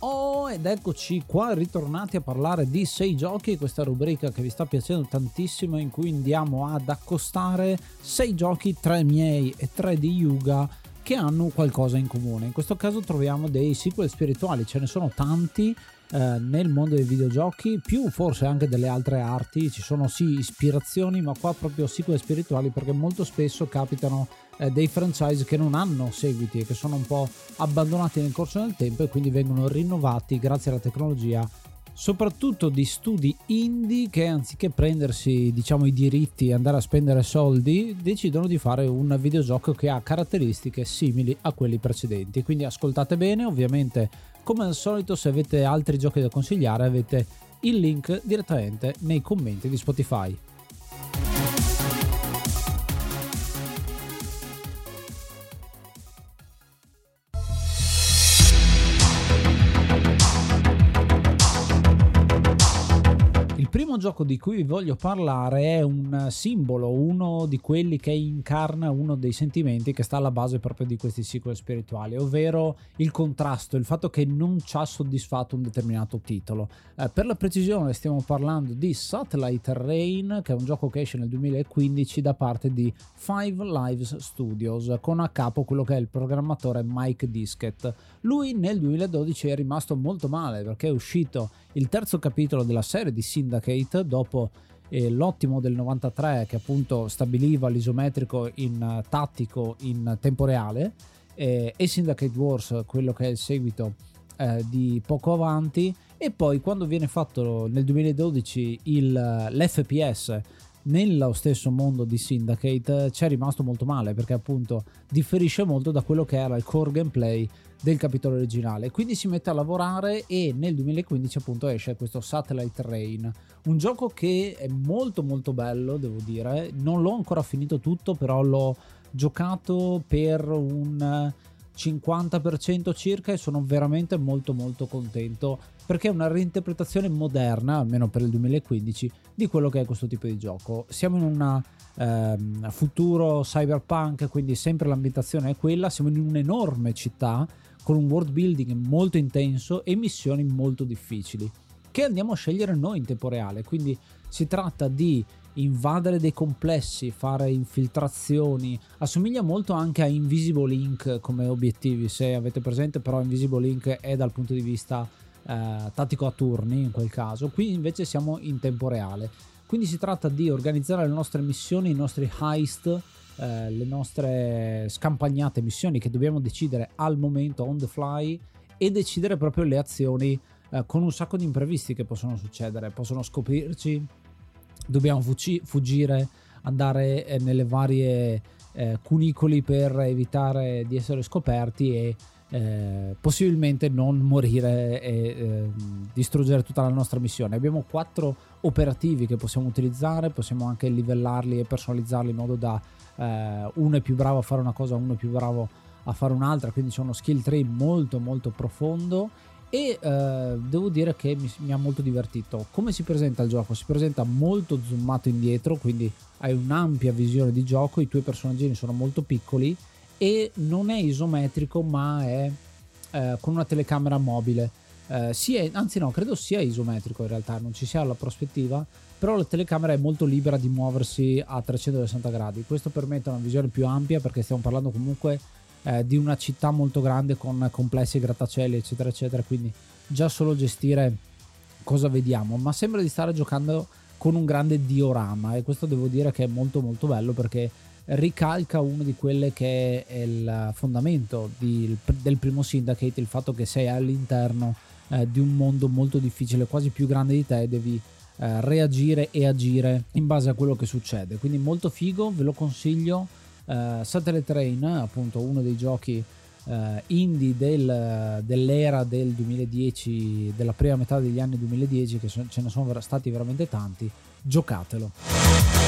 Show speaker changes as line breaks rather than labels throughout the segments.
Oh, ed eccoci qua ritornati a parlare di 6 giochi, questa rubrica che vi sta piacendo tantissimo in cui andiamo ad accostare 6 giochi, 3 miei e 3 di Yuga che hanno qualcosa in comune. In questo caso troviamo dei sequel spirituali, ce ne sono tanti eh, nel mondo dei videogiochi, più forse anche delle altre arti, ci sono sì ispirazioni, ma qua proprio sequel spirituali perché molto spesso capitano eh, dei franchise che non hanno seguiti e che sono un po' abbandonati nel corso del tempo e quindi vengono rinnovati grazie alla tecnologia soprattutto di studi indie che anziché prendersi diciamo i diritti e andare a spendere soldi decidono di fare un videogioco che ha caratteristiche simili a quelli precedenti. Quindi ascoltate bene ovviamente come al solito se avete altri giochi da consigliare avete il link direttamente nei commenti di Spotify primo gioco di cui vi voglio parlare è un simbolo, uno di quelli che incarna uno dei sentimenti che sta alla base proprio di questi sequel spirituali, ovvero il contrasto, il fatto che non ci ha soddisfatto un determinato titolo. Eh, per la precisione stiamo parlando di Satellite Rain, che è un gioco che esce nel 2015 da parte di Five Lives Studios, con a capo quello che è il programmatore Mike Diskett. Lui nel 2012 è rimasto molto male perché è uscito il terzo capitolo della serie di Syndicate dopo eh, l'ottimo del 93 che appunto stabiliva l'isometrico in uh, tattico in tempo reale eh, e Syndicate Wars quello che è il seguito eh, di poco avanti. E poi quando viene fatto nel 2012 il, l'FPS nello stesso mondo di Syndicate ci è rimasto molto male perché appunto differisce molto da quello che era il core gameplay del capitolo originale. Quindi si mette a lavorare e nel 2015 appunto esce questo Satellite Rain, un gioco che è molto molto bello, devo dire. Non l'ho ancora finito tutto, però l'ho giocato per un 50% circa e sono veramente molto molto contento perché è una reinterpretazione moderna, almeno per il 2015, di quello che è questo tipo di gioco. Siamo in un ehm, futuro cyberpunk, quindi sempre l'ambientazione è quella, siamo in un'enorme città con un world building molto intenso e missioni molto difficili che andiamo a scegliere noi in tempo reale. Quindi si tratta di invadere dei complessi, fare infiltrazioni. Assomiglia molto anche a Invisible Link come obiettivi, se avete presente, però Invisible Link è dal punto di vista eh, tattico a turni in quel caso. Qui invece siamo in tempo reale. Quindi si tratta di organizzare le nostre missioni, i nostri heist eh, le nostre scampagnate missioni che dobbiamo decidere al momento on the fly e decidere proprio le azioni eh, con un sacco di imprevisti che possono succedere, possono scoprirci, dobbiamo fuggi- fuggire, andare eh, nelle varie eh, cunicoli per evitare di essere scoperti e eh, possibilmente non morire e eh, distruggere tutta la nostra missione. Abbiamo quattro operativi che possiamo utilizzare, possiamo anche livellarli e personalizzarli in modo da eh, uno è più bravo a fare una cosa, uno è più bravo a fare un'altra, quindi c'è uno skill tree molto molto profondo e eh, devo dire che mi, mi, ha molto divertito. Come si presenta il gioco? Si presenta molto zoomato indietro, quindi hai un'ampia visione di gioco, i tuoi personaggi sono molto piccoli e non è isometrico ma è eh, con una telecamera mobile. eh, sia, anzi no, credo sia isometrico in realtà, non ci sia la prospettiva, però la telecamera è molto libera di muoversi a 360 gradi. Questo permette una visione più ampia perché stiamo parlando comunque eh, di una città molto grande con complessi grattacieli, eccetera, eccetera, quindi già solo gestire cosa vediamo, ma sembra di stare giocando con un grande diorama e questo devo dire che è molto molto bello perché ricalca uno di quelle che è il fondamento di, del primo Syndicate, il fatto che sei all'interno eh, di un mondo molto difficile, quasi più grande di te e devi eh, reagire e agire in base a quello che succede. Quindi molto figo, ve lo consiglio. Eh, Satellite Train, appunto uno dei giochi eh, indie del, dell'era del 2010, della prima metà degli anni 2010, che ce ne sono stati veramente tanti, giocatelo.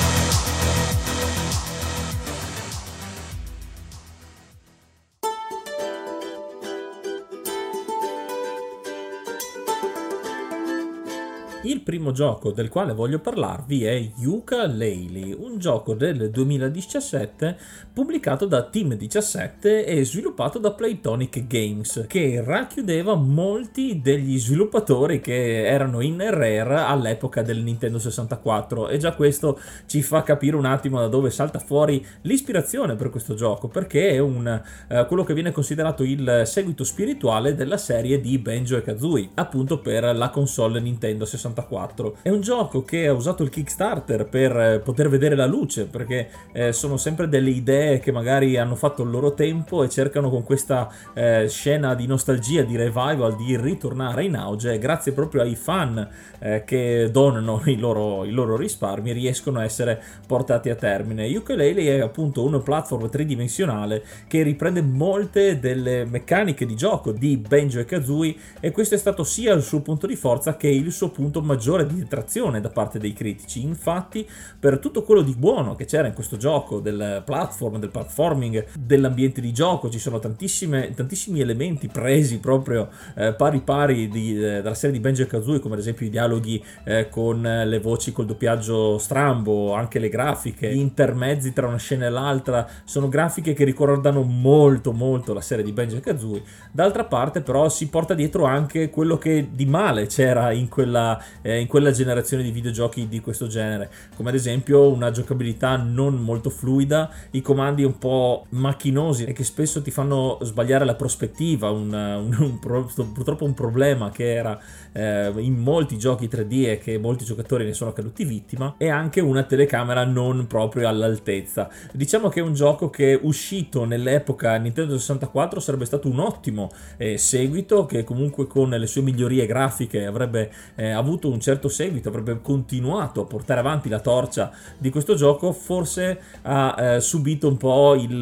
Il primo gioco del quale voglio parlarvi è Yuka Laylee, un gioco del 2017 pubblicato da Team 17 e sviluppato da Playtonic Games, che racchiudeva molti degli sviluppatori che erano in Rare all'epoca del Nintendo 64 e già questo ci fa capire un attimo da dove salta fuori l'ispirazione per questo gioco, perché è un, eh, quello che viene considerato il seguito spirituale della serie di Banjo e Kazooie, appunto per la console Nintendo 64. 64. È un gioco che ha usato il Kickstarter per eh, poter vedere la luce, perché eh, sono sempre delle idee che magari hanno fatto il loro tempo e cercano con questa eh, scena di nostalgia, di revival, di ritornare in auge. grazie proprio ai fan eh, che donano i loro, i loro risparmi riescono a essere portati a termine. Ukulele è appunto un platform tridimensionale che riprende molte delle meccaniche di gioco di Banjo e Kazooie e questo è stato sia il suo punto di forza che il suo punto avuto maggiore detrazione da parte dei critici. Infatti, per tutto quello di buono che c'era in questo gioco, del platform, del platforming, dell'ambiente di gioco, ci sono tantissimi elementi presi proprio eh, pari pari di, eh, dalla serie di Benji Kazooie, come ad esempio i dialoghi eh, con le voci col doppiaggio strambo, anche le grafiche, gli intermezzi tra una scena e l'altra, sono grafiche che ricordano molto molto la serie di Benji Kazooie. D'altra parte, però, si porta dietro anche quello che di male c'era in quella eh, in quella generazione di videogiochi di questo genere, come ad esempio una giocabilità non molto fluida, i comandi un po' macchinosi e che spesso ti fanno sbagliare la prospettiva, un, un, un, purtroppo un problema che era eh, in molti giochi 3D e che molti giocatori ne sono caduti vittima, e anche una telecamera non proprio all'altezza. Diciamo che è un gioco che uscito nell'epoca Nintendo 64 sarebbe stato un ottimo eh, seguito che comunque con le sue migliorie grafiche avrebbe eh, avuto avuto un certo seguito, avrebbe continuato a portare avanti la torcia di questo gioco, forse ha eh, subito un po' il,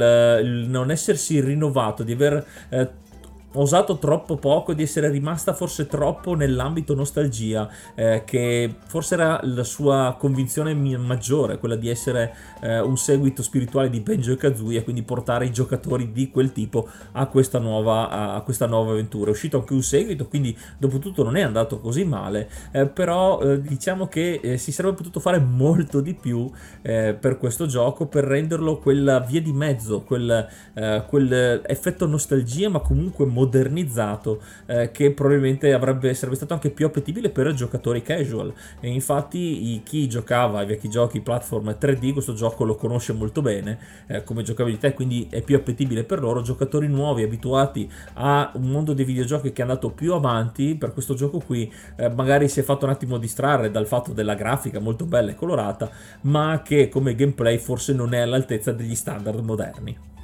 il, non essersi rinnovato, di aver eh, usato troppo poco, di essere rimasta forse troppo nell'ambito nostalgia, eh, che forse era la sua convinzione maggiore, quella di essere eh, un seguito spirituale di Benjo e e quindi portare i giocatori di quel tipo a questa nuova, a questa nuova avventura. È uscito anche un seguito, quindi dopo tutto non è andato così male, eh, però eh, diciamo che eh, si sarebbe potuto fare molto di più eh, per questo gioco, per renderlo quella via di mezzo, quel, quel effetto nostalgia, ma comunque moderno modernizzato eh, che probabilmente avrebbe, sarebbe stato anche più appetibile per giocatori casual. E infatti i, chi giocava ai vecchi giochi platform 3D questo gioco lo conosce molto bene eh, come giocabilità e quindi è più appetibile per loro. Giocatori nuovi abituati a un mondo dei videogiochi che è andato più avanti per questo gioco qui eh, magari si è fatto un attimo distrarre dal fatto della grafica molto bella e colorata ma che come gameplay forse non è all'altezza degli standard moderni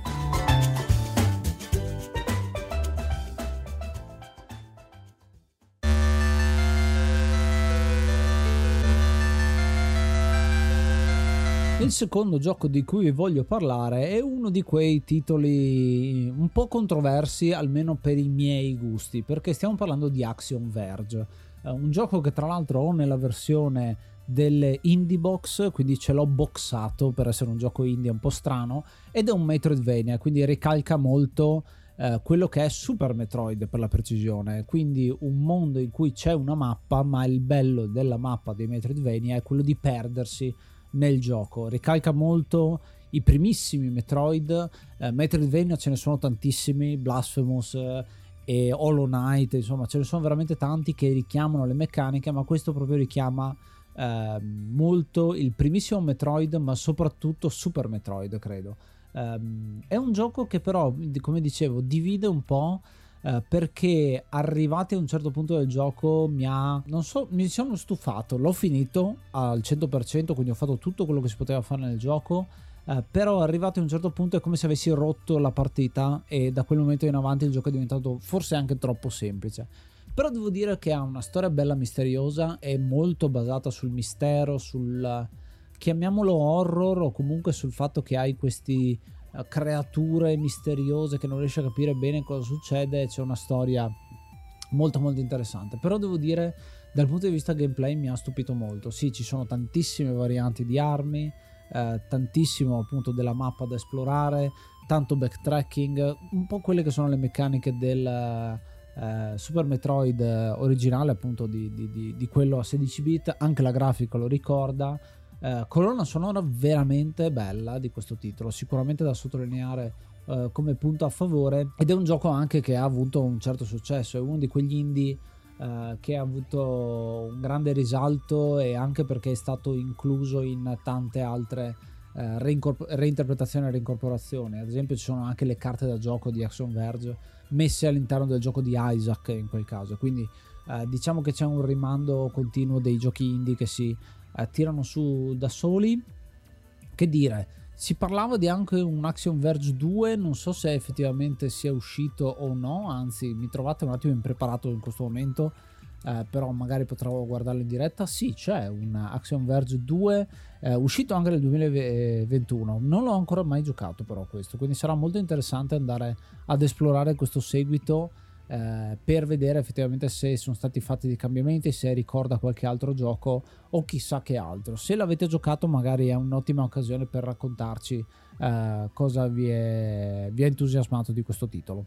Il secondo gioco di cui vi voglio parlare è uno di quei titoli un po' controversi, almeno per i miei gusti, perché stiamo parlando di Axiom Verge, eh, un gioco che tra l'altro ho nella versione delle indie box, quindi ce l'ho boxato per essere un gioco indie un po' strano, ed è un Metroidvania, quindi ricalca molto eh, quello che è Super Metroid per la precisione, quindi un mondo in cui c'è una mappa, ma il bello della mappa dei Metroidvania è quello di perdersi nel gioco. Ricalca molto i primissimi Metroid, eh, Metroidvania ce ne sono tantissimi, Blasphemous, eh, e Hollow Knight, insomma ce ne sono veramente tanti che richiamano le meccaniche, ma questo proprio richiama eh, molto il primissimo Metroid, ma soprattutto Super Metroid, credo. Um, è un gioco che però, come dicevo, divide un po' uh, perché arrivati a un certo punto del gioco mi ha, non so, mi sono stufato. L'ho finito al 100%, quindi ho fatto tutto quello che si poteva fare nel gioco. Uh, però arrivato a un certo punto è come se avessi rotto la partita e da quel momento in avanti il gioco è diventato forse anche troppo semplice. Però devo dire che ha una storia bella misteriosa e molto basata sul mistero, sul chiamiamolo horror o comunque sul fatto che hai queste uh, creature misteriose che non riesci a capire bene cosa succede, c'è una storia molto molto interessante. Però devo dire dal punto di vista gameplay mi ha stupito molto. Sì, ci sono tantissime varianti di armi, eh, tantissimo appunto della mappa da esplorare, tanto backtracking, un po' quelle che sono le meccaniche del eh, Super Metroid originale, appunto di, di, di, di quello a 16 bit, anche la grafica lo ricorda eh, colonna sonora veramente bella di questo titolo, sicuramente da sottolineare eh, come punto a favore ed è un gioco anche che ha avuto un certo successo, è uno di quegli indie eh, che ha avuto un grande risalto e anche perché è stato incluso in tante altre eh, reincorpor- reinterpretazioni e reincorporazioni. Ad esempio ci sono anche le carte da gioco di Action Verge messe all'interno del gioco di Isaac in quel caso, quindi eh, diciamo che c'è un rimando continuo dei giochi indie che si eh, tirano su da soli. Che dire, si parlava di anche un Action Verge 2, non so se effettivamente sia uscito o no, anzi mi trovate un attimo impreparato in questo momento, eh, però magari potrò guardarlo in diretta. Sì, c'è un Action Verge 2 eh, uscito anche nel 2021, non l'ho ancora mai giocato però questo, quindi sarà molto interessante andare ad esplorare questo seguito eh, per vedere effettivamente se sono stati fatti dei cambiamenti, se ricorda qualche altro gioco o chissà che altro. Se l'avete giocato magari è un'ottima occasione per raccontarci eh, cosa vi è, vi è entusiasmato di questo titolo.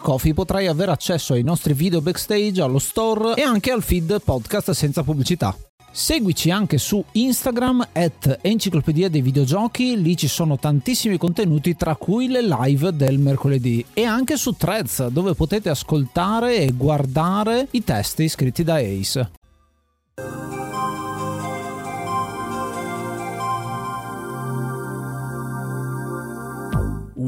Coffee potrai avere accesso ai nostri video backstage, allo store e anche al feed podcast senza pubblicità. Seguici anche su Instagram at Enciclopedia dei Videogiochi, lì ci sono tantissimi contenuti tra cui le live del mercoledì e anche su Threads dove potete ascoltare e guardare i testi scritti da Ace.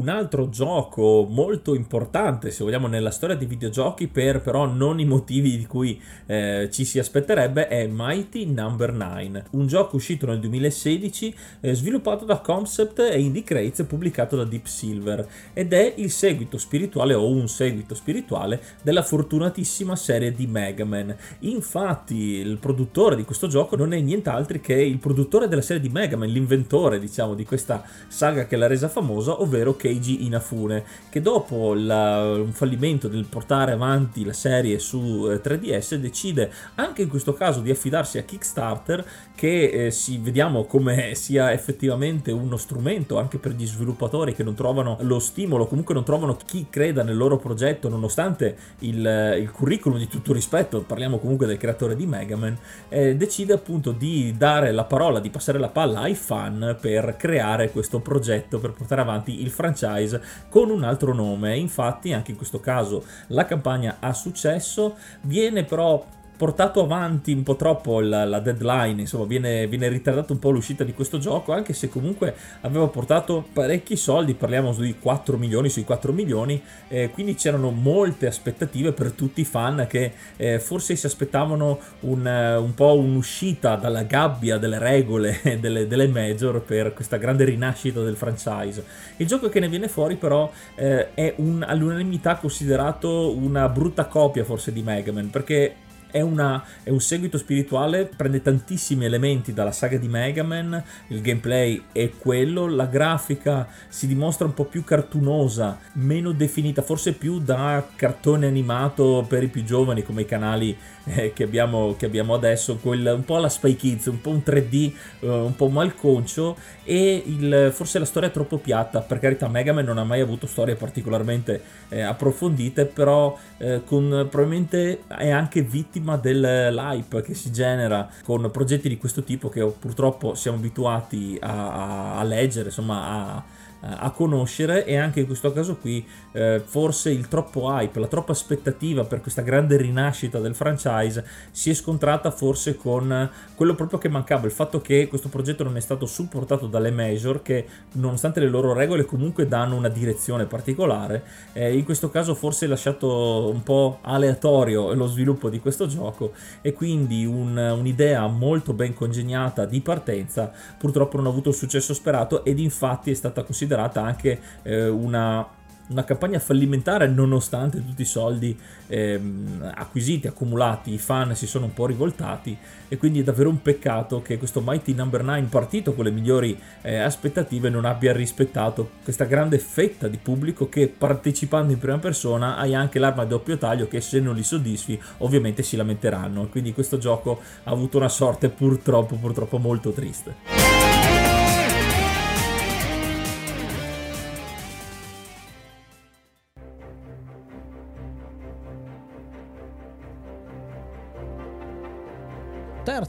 Altro gioco molto importante, se vogliamo, nella storia dei videogiochi, per però non i motivi di cui eh, ci si aspetterebbe, è Mighty Number no. 9, un gioco uscito nel 2016, eh, sviluppato da Concept e Indie Crates, pubblicato da Deep Silver, ed è il seguito spirituale o un seguito spirituale della fortunatissima serie di Mega Man. Infatti, il produttore di questo gioco non è nient'altro che il produttore della serie di Mega Man, l'inventore, diciamo, di questa saga che l'ha resa famosa, ovvero Keiji Inafune, che dopo la, un fallimento del portare avanti la serie su 3DS eh, decide anche in questo caso di affidarsi a Kickstarter, che eh, si, vediamo come sia effettivamente uno strumento anche per gli sviluppatori che non trovano lo stimolo, comunque non trovano chi creda nel loro progetto, nonostante il, il curriculum di tutto rispetto, parliamo comunque del creatore di Mega Man, eh, decide appunto di dare la parola, di passare la palla ai fan per creare questo progetto, per portare avanti il franchise franchise con un altro nome. Infatti, anche in questo caso la campagna ha successo, viene però portato avanti un po' troppo la, la deadline, insomma viene, viene ritardata un po' l'uscita di questo gioco, anche se comunque aveva portato parecchi soldi, parliamo sui 4 milioni, sui 4 milioni, eh, quindi c'erano molte aspettative per tutti i fan che eh, forse si aspettavano un, un, po' un'uscita dalla gabbia delle regole delle, delle major per questa grande rinascita del franchise. Il gioco che ne viene fuori però eh, è un, all'unanimità considerato una brutta copia forse di Mega Man, perché è, una, è, un seguito spirituale, prende tantissimi elementi dalla saga di Mega Man, il gameplay è quello, la grafica si dimostra un po' più cartunosa, meno definita, forse più da cartone animato per i più giovani come i canali eh, che, abbiamo, che, abbiamo, adesso, quel, un po' alla Spy Kids, un po' un 3D, eh, un po' malconcio e il, forse la storia è troppo piatta, per carità Mega Man non ha mai avuto storie particolarmente eh, approfondite, però eh, con, probabilmente è anche vittima dell'hype che si genera con progetti di questo tipo che purtroppo siamo abituati a, a, a leggere, insomma a a conoscere e anche in questo caso qui eh, forse il troppo hype, la troppa aspettativa per questa grande rinascita del franchise si è scontrata forse con quello proprio che mancava, il fatto che questo progetto non è stato supportato dalle major che nonostante le loro regole comunque danno una direzione particolare, eh, in questo caso forse è lasciato un po' aleatorio lo sviluppo di questo gioco e quindi un, un'idea molto ben congegnata di partenza purtroppo non ha avuto il successo sperato ed infatti è stata considerata considerata anche eh, una, una campagna fallimentare nonostante tutti i soldi ehm, acquisiti, accumulati, i fan si sono un po' rivoltati e quindi è davvero un peccato che questo Mighty Number no. 9 partito con le migliori eh, aspettative non abbia rispettato questa grande fetta di pubblico che partecipando in prima persona hai anche l'arma a doppio taglio che se non li soddisfi ovviamente si lamenteranno quindi questo gioco ha avuto una sorte purtroppo purtroppo molto triste.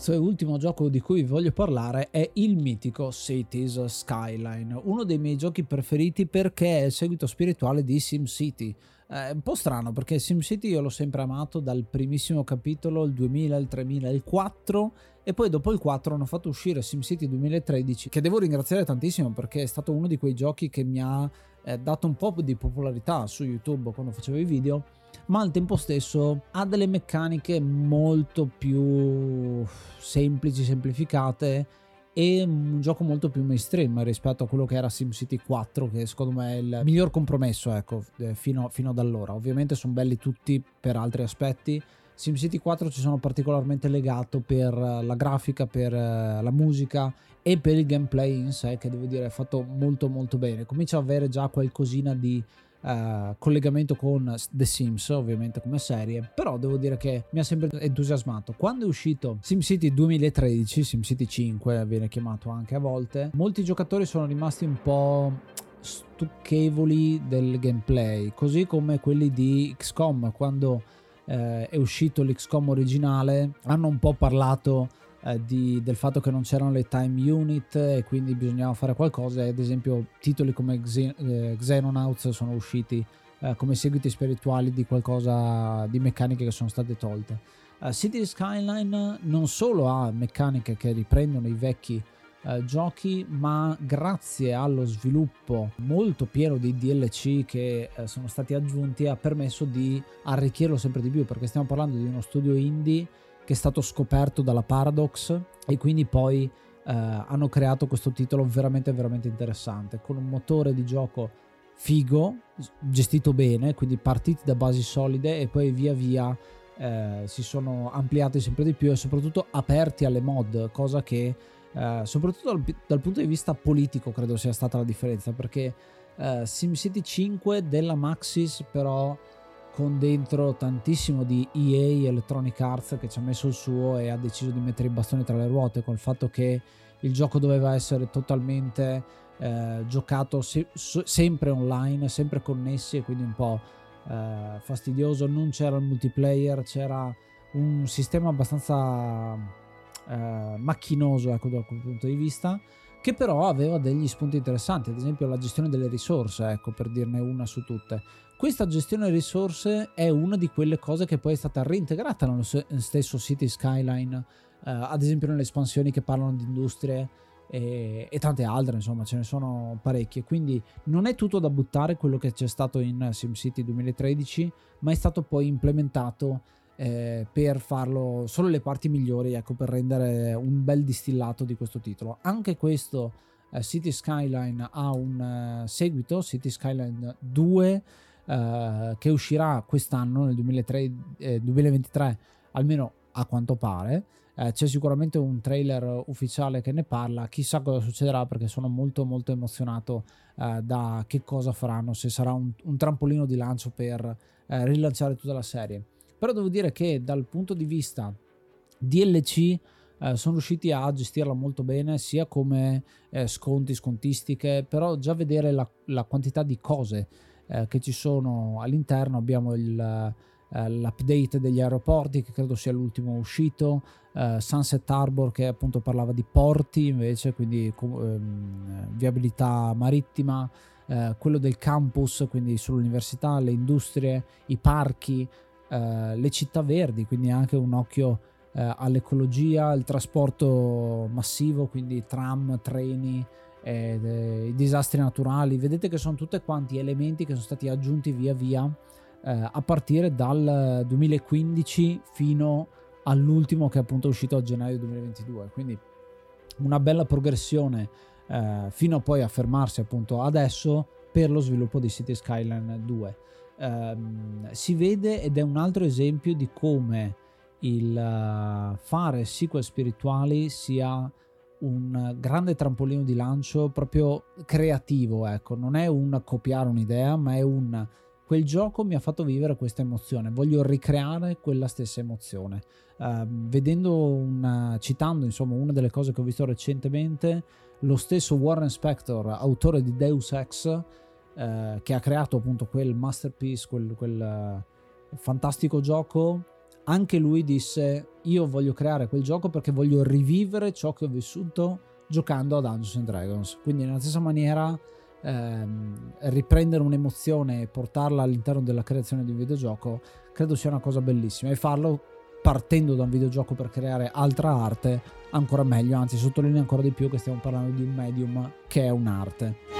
Terzo e ultimo gioco di cui vi voglio parlare è il mitico Cities Skyline, uno dei miei giochi preferiti perché è il seguito spirituale di SimCity. È un po' strano perché SimCity io l'ho sempre amato dal primissimo capitolo, il 2000, il 3000, il 4 e poi dopo il 4 hanno fatto uscire SimCity 2013 che devo ringraziare tantissimo perché è stato uno di quei giochi che mi ha eh, dato un po' di popolarità su YouTube quando facevo i video ma al tempo stesso ha delle meccaniche molto più semplici, semplificate e un gioco molto più mainstream rispetto a quello che era SimCity 4 che secondo me è il miglior compromesso ecco, eh, fino, fino ad allora. Ovviamente sono belli tutti per altri aspetti. SimCity 4 ci sono particolarmente legato per la grafica, per eh, la musica e per il gameplay in sé che devo dire è fatto molto molto bene. Comincia ad avere già qualcosina di Uh, collegamento con The Sims ovviamente come serie però devo dire che mi ha sempre entusiasmato. Quando è uscito SimCity 2013 SimCity 5 viene chiamato anche a volte molti giocatori sono rimasti un po' stucchevoli del gameplay così come quelli di XCOM quando eh, è uscito l'XCOM originale hanno un po' parlato eh, di, del fatto che non c'erano le time unit e quindi bisognava fare qualcosa. Ad esempio, titoli come eh, Xenonauts sono usciti eh, come seguiti spirituali di qualcosa di meccaniche che sono state tolte. Uh, City Skyline non solo ha meccaniche che riprendono i vecchi Uh, giochi, ma grazie allo sviluppo molto pieno di DLC che uh, sono stati aggiunti ha permesso di arricchirlo sempre di più perché stiamo parlando di uno studio indie che è stato scoperto dalla Paradox e quindi poi eh, hanno creato questo titolo veramente veramente interessante con un motore di gioco figo, gestito bene, quindi partiti da basi solide e poi via via eh, si sono ampliati sempre di più e soprattutto aperti alle mod, cosa che eh, soprattutto dal, dal, punto di vista politico credo sia stata la differenza perché eh, SimCity 5 della Maxis però con dentro tantissimo di EA Electronic Arts che ci ha messo il suo e ha deciso di mettere i bastoni tra le ruote col fatto che il gioco doveva essere totalmente eh, giocato se- sempre online, sempre connessi e quindi un po' eh, fastidioso. Non c'era il multiplayer, c'era un sistema abbastanza eh, macchinoso ecco, da quel punto di vista che però aveva degli spunti interessanti, ad esempio la gestione delle risorse, ecco per dirne una su tutte. Questa gestione risorse è una di quelle cose che poi è stata reintegrata nello stesso City Skyline, eh, ad esempio nelle espansioni che parlano di industrie e, e, tante altre, insomma, ce ne sono parecchie. Quindi non è tutto da buttare quello che c'è stato in SimCity 2013, ma è stato poi implementato eh, per farlo solo le parti migliori, ecco, per rendere un bel distillato di questo titolo. Anche questo eh, City Skyline ha un uh, seguito, City Skyline 2 eh, che uscirà quest'anno nel 2003, eh, 2023 almeno a quanto pare. Eh, c'è sicuramente un trailer ufficiale che ne parla, chissà cosa succederà perché sono molto molto emozionato eh, da che cosa faranno, se sarà un, un trampolino di lancio per eh, rilanciare tutta la serie. Però devo dire che dal punto di vista DLC eh, sono riusciti a gestirla molto bene, sia come eh, sconti, scontistiche, però già vedere la, la quantità di cose eh, che ci sono all'interno, abbiamo il, eh, l'update degli aeroporti che credo sia l'ultimo uscito, eh, Sunset Harbor che appunto parlava di porti invece, quindi ehm, viabilità marittima, eh, quello del campus, quindi sull'università, le industrie, i parchi, le città verdi, quindi anche un occhio eh, all'ecologia, il trasporto massivo, quindi tram, treni, eh, i disastri naturali. Vedete che sono tutti quanti elementi che sono stati aggiunti via via eh, a partire dal 2015 fino all'ultimo che è appunto uscito a gennaio 2022. Quindi una bella progressione eh, fino a poi a fermarsi appunto adesso per lo sviluppo di City Skyline 2. Um, si vede ed è un altro esempio di come il uh, fare sequel spirituali sia un grande trampolino di lancio proprio creativo, ecco, non è un copiare un'idea, ma è un quel gioco mi ha fatto vivere questa emozione, voglio ricreare quella stessa emozione. Uh, vedendo una, citando insomma una delle cose che ho visto recentemente, lo stesso Warren Spector, autore di Deus Ex, uh, che ha creato appunto quel masterpiece, quel, quel uh, fantastico gioco, anche lui disse io voglio creare quel gioco perché voglio rivivere ciò che ho vissuto giocando a Dungeons and Dragons. Quindi nella stessa maniera ehm, riprendere un'emozione e portarla all'interno della creazione di un videogioco credo sia una cosa bellissima e farlo partendo da un videogioco per creare altra arte ancora meglio, anzi sottolineo ancora di più che stiamo parlando di un medium che è un'arte.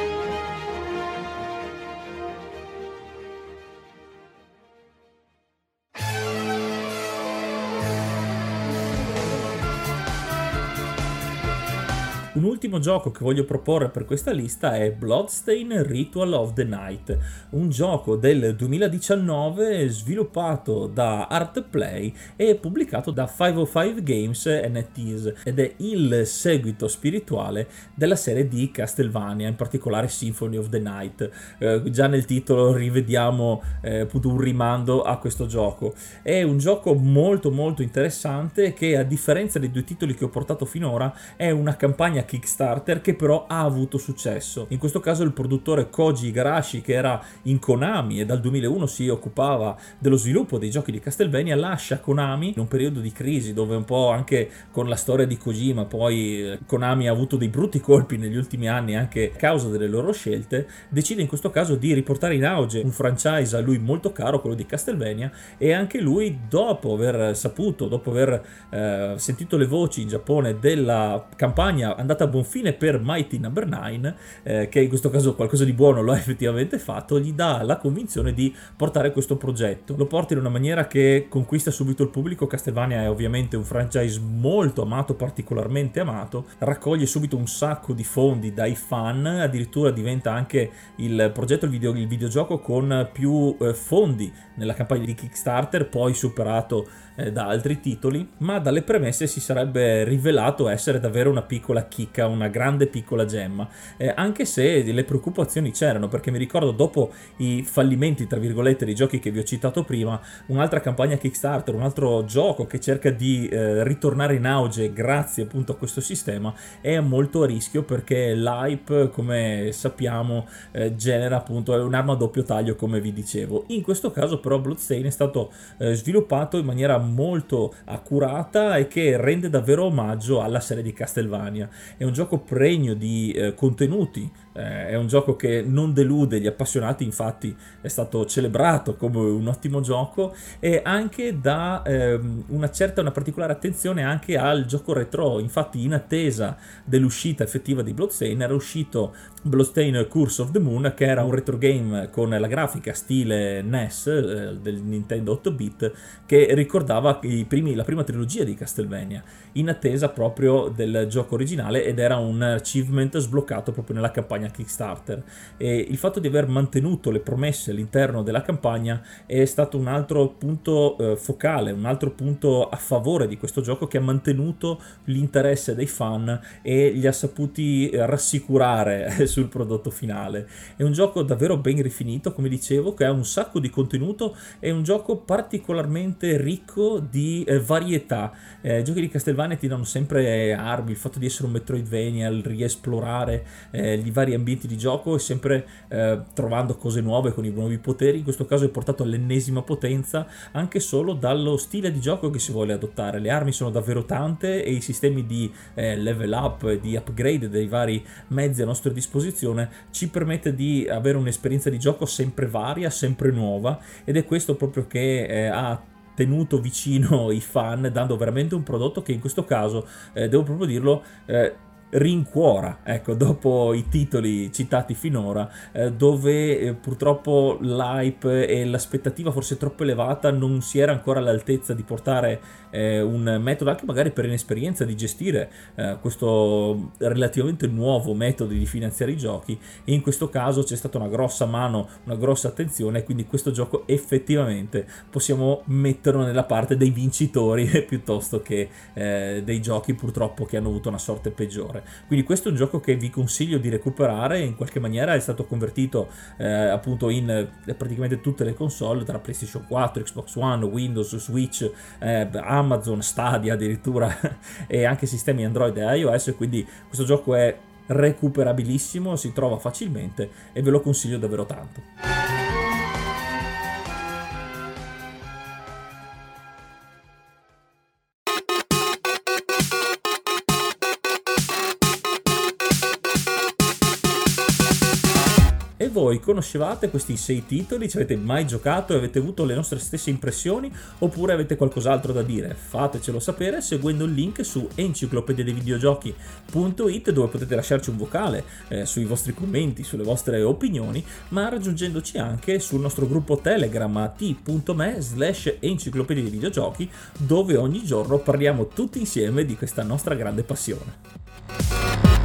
Un ultimo gioco che voglio proporre per questa lista è Bloodstain Ritual of the Night, un gioco del 2019 sviluppato da Artplay e pubblicato da 505 Games NFTs ed è il seguito spirituale della serie di Castlevania, in particolare Symphony of the Night. Eh, già nel titolo rivediamo eh, un rimando a questo gioco. È un gioco molto molto interessante che a differenza dei due titoli che ho portato finora è una campagna campagna Kickstarter che però ha avuto successo. In questo caso il produttore Koji Igarashi che era in Konami e dal 2001 si occupava dello sviluppo dei giochi di Castlevania lascia Konami in un periodo di crisi dove un po' anche con la storia di Kojima poi eh, Konami ha avuto dei brutti colpi negli ultimi anni anche a causa delle loro scelte decide in questo caso di riportare in auge un franchise a lui molto caro quello di Castlevania e anche lui dopo aver saputo dopo aver eh, sentito le voci in Giappone della campagna andata a buon fine per Mighty Number no. 9, eh, che in questo caso qualcosa di buono lo ha effettivamente fatto, gli dà la convinzione di portare questo progetto. Lo porta in una maniera che conquista subito il pubblico. Castlevania è ovviamente un franchise molto amato, particolarmente amato, raccoglie subito un sacco di fondi dai fan, addirittura diventa anche il progetto, il, video, il videogioco con più eh, fondi nella campagna di Kickstarter, poi superato eh, da altri titoli, ma dalle premesse si sarebbe rivelato essere davvero una piccola chicca, una grande piccola gemma, eh, anche se le preoccupazioni c'erano, perché mi ricordo dopo i fallimenti, tra virgolette, dei giochi che vi ho citato prima, un'altra campagna Kickstarter, un altro gioco che cerca di eh, ritornare in auge grazie appunto a questo sistema, è molto a rischio perché l'hype, come sappiamo, eh, genera appunto, un'arma a doppio taglio, come vi dicevo. In questo caso però Bloodstain è stato eh, sviluppato in maniera molto accurata e che rende davvero omaggio alla serie di Castlevania. È un gioco pregno di eh, contenuti eh, è un gioco che non delude gli appassionati, infatti è stato celebrato come un ottimo gioco e anche dà ehm, una certa, una particolare attenzione anche al gioco retro. Infatti in attesa dell'uscita effettiva di Bloodstain era uscito Bloodstain Curse of the Moon che era un retro game con la grafica stile NES del Nintendo 8-bit che ricordava primi, la prima trilogia di Castlevania in attesa proprio del gioco originale ed era un achievement sbloccato proprio nella campagna Kickstarter. E il fatto di aver mantenuto le promesse all'interno della campagna è stato un altro punto eh, focale, un altro punto a favore di questo gioco che ha mantenuto l'interesse dei fan e li ha saputi rassicurare sul prodotto finale. È un gioco davvero ben rifinito, come dicevo, che ha un sacco di contenuto, è un gioco particolarmente ricco di eh, varietà. Eh, giochi di Castlevania ti danno sempre armi, il fatto di essere un Metroidvania, il riesplorare eh, i vari ambienti di gioco e sempre eh, trovando cose nuove con i nuovi poteri, in questo caso è portato all'ennesima potenza anche solo dallo stile di gioco che si vuole adottare. Le armi sono davvero tante e i sistemi di eh, level up e di upgrade dei vari mezzi a nostra disposizione ci permette di avere un'esperienza di gioco sempre varia, sempre nuova ed è questo proprio che eh, ha tenuto vicino i fan dando veramente un prodotto che in questo caso, eh, devo proprio dirlo, eh, rincuora, ecco, dopo i titoli citati finora, eh, dove eh, purtroppo l'hype e l'aspettativa forse troppo elevata non si era ancora all'altezza di portare eh, un metodo, anche magari per inesperienza, di gestire eh, questo relativamente nuovo metodo di finanziare i giochi. E in questo caso c'è stata una grossa mano, una grossa attenzione, quindi questo gioco effettivamente possiamo metterlo nella parte dei vincitori piuttosto che eh, dei giochi purtroppo che hanno avuto una sorte peggiore giocare. Quindi questo è un gioco che vi consiglio di recuperare, in qualche maniera è stato convertito eh, appunto in eh, praticamente tutte le console, tra PlayStation 4, Xbox One, Windows, Switch, eh, Amazon, Stadia addirittura e anche sistemi Android e iOS, quindi questo gioco è recuperabilissimo, si trova facilmente e ve lo consiglio davvero tanto. Voi conoscevate questi sei titoli? Ci avete mai giocato e avete avuto le nostre stesse impressioni? Oppure avete qualcos'altro da dire? Fatecelo sapere seguendo il link su enciclopediadevideogiochi.it dove potete lasciarci un vocale eh, sui vostri commenti, sulle vostre opinioni, ma raggiungendoci anche sul nostro gruppo Telegram a t.me slash enciclopedia dei videogiochi dove ogni giorno parliamo tutti insieme di questa nostra grande passione.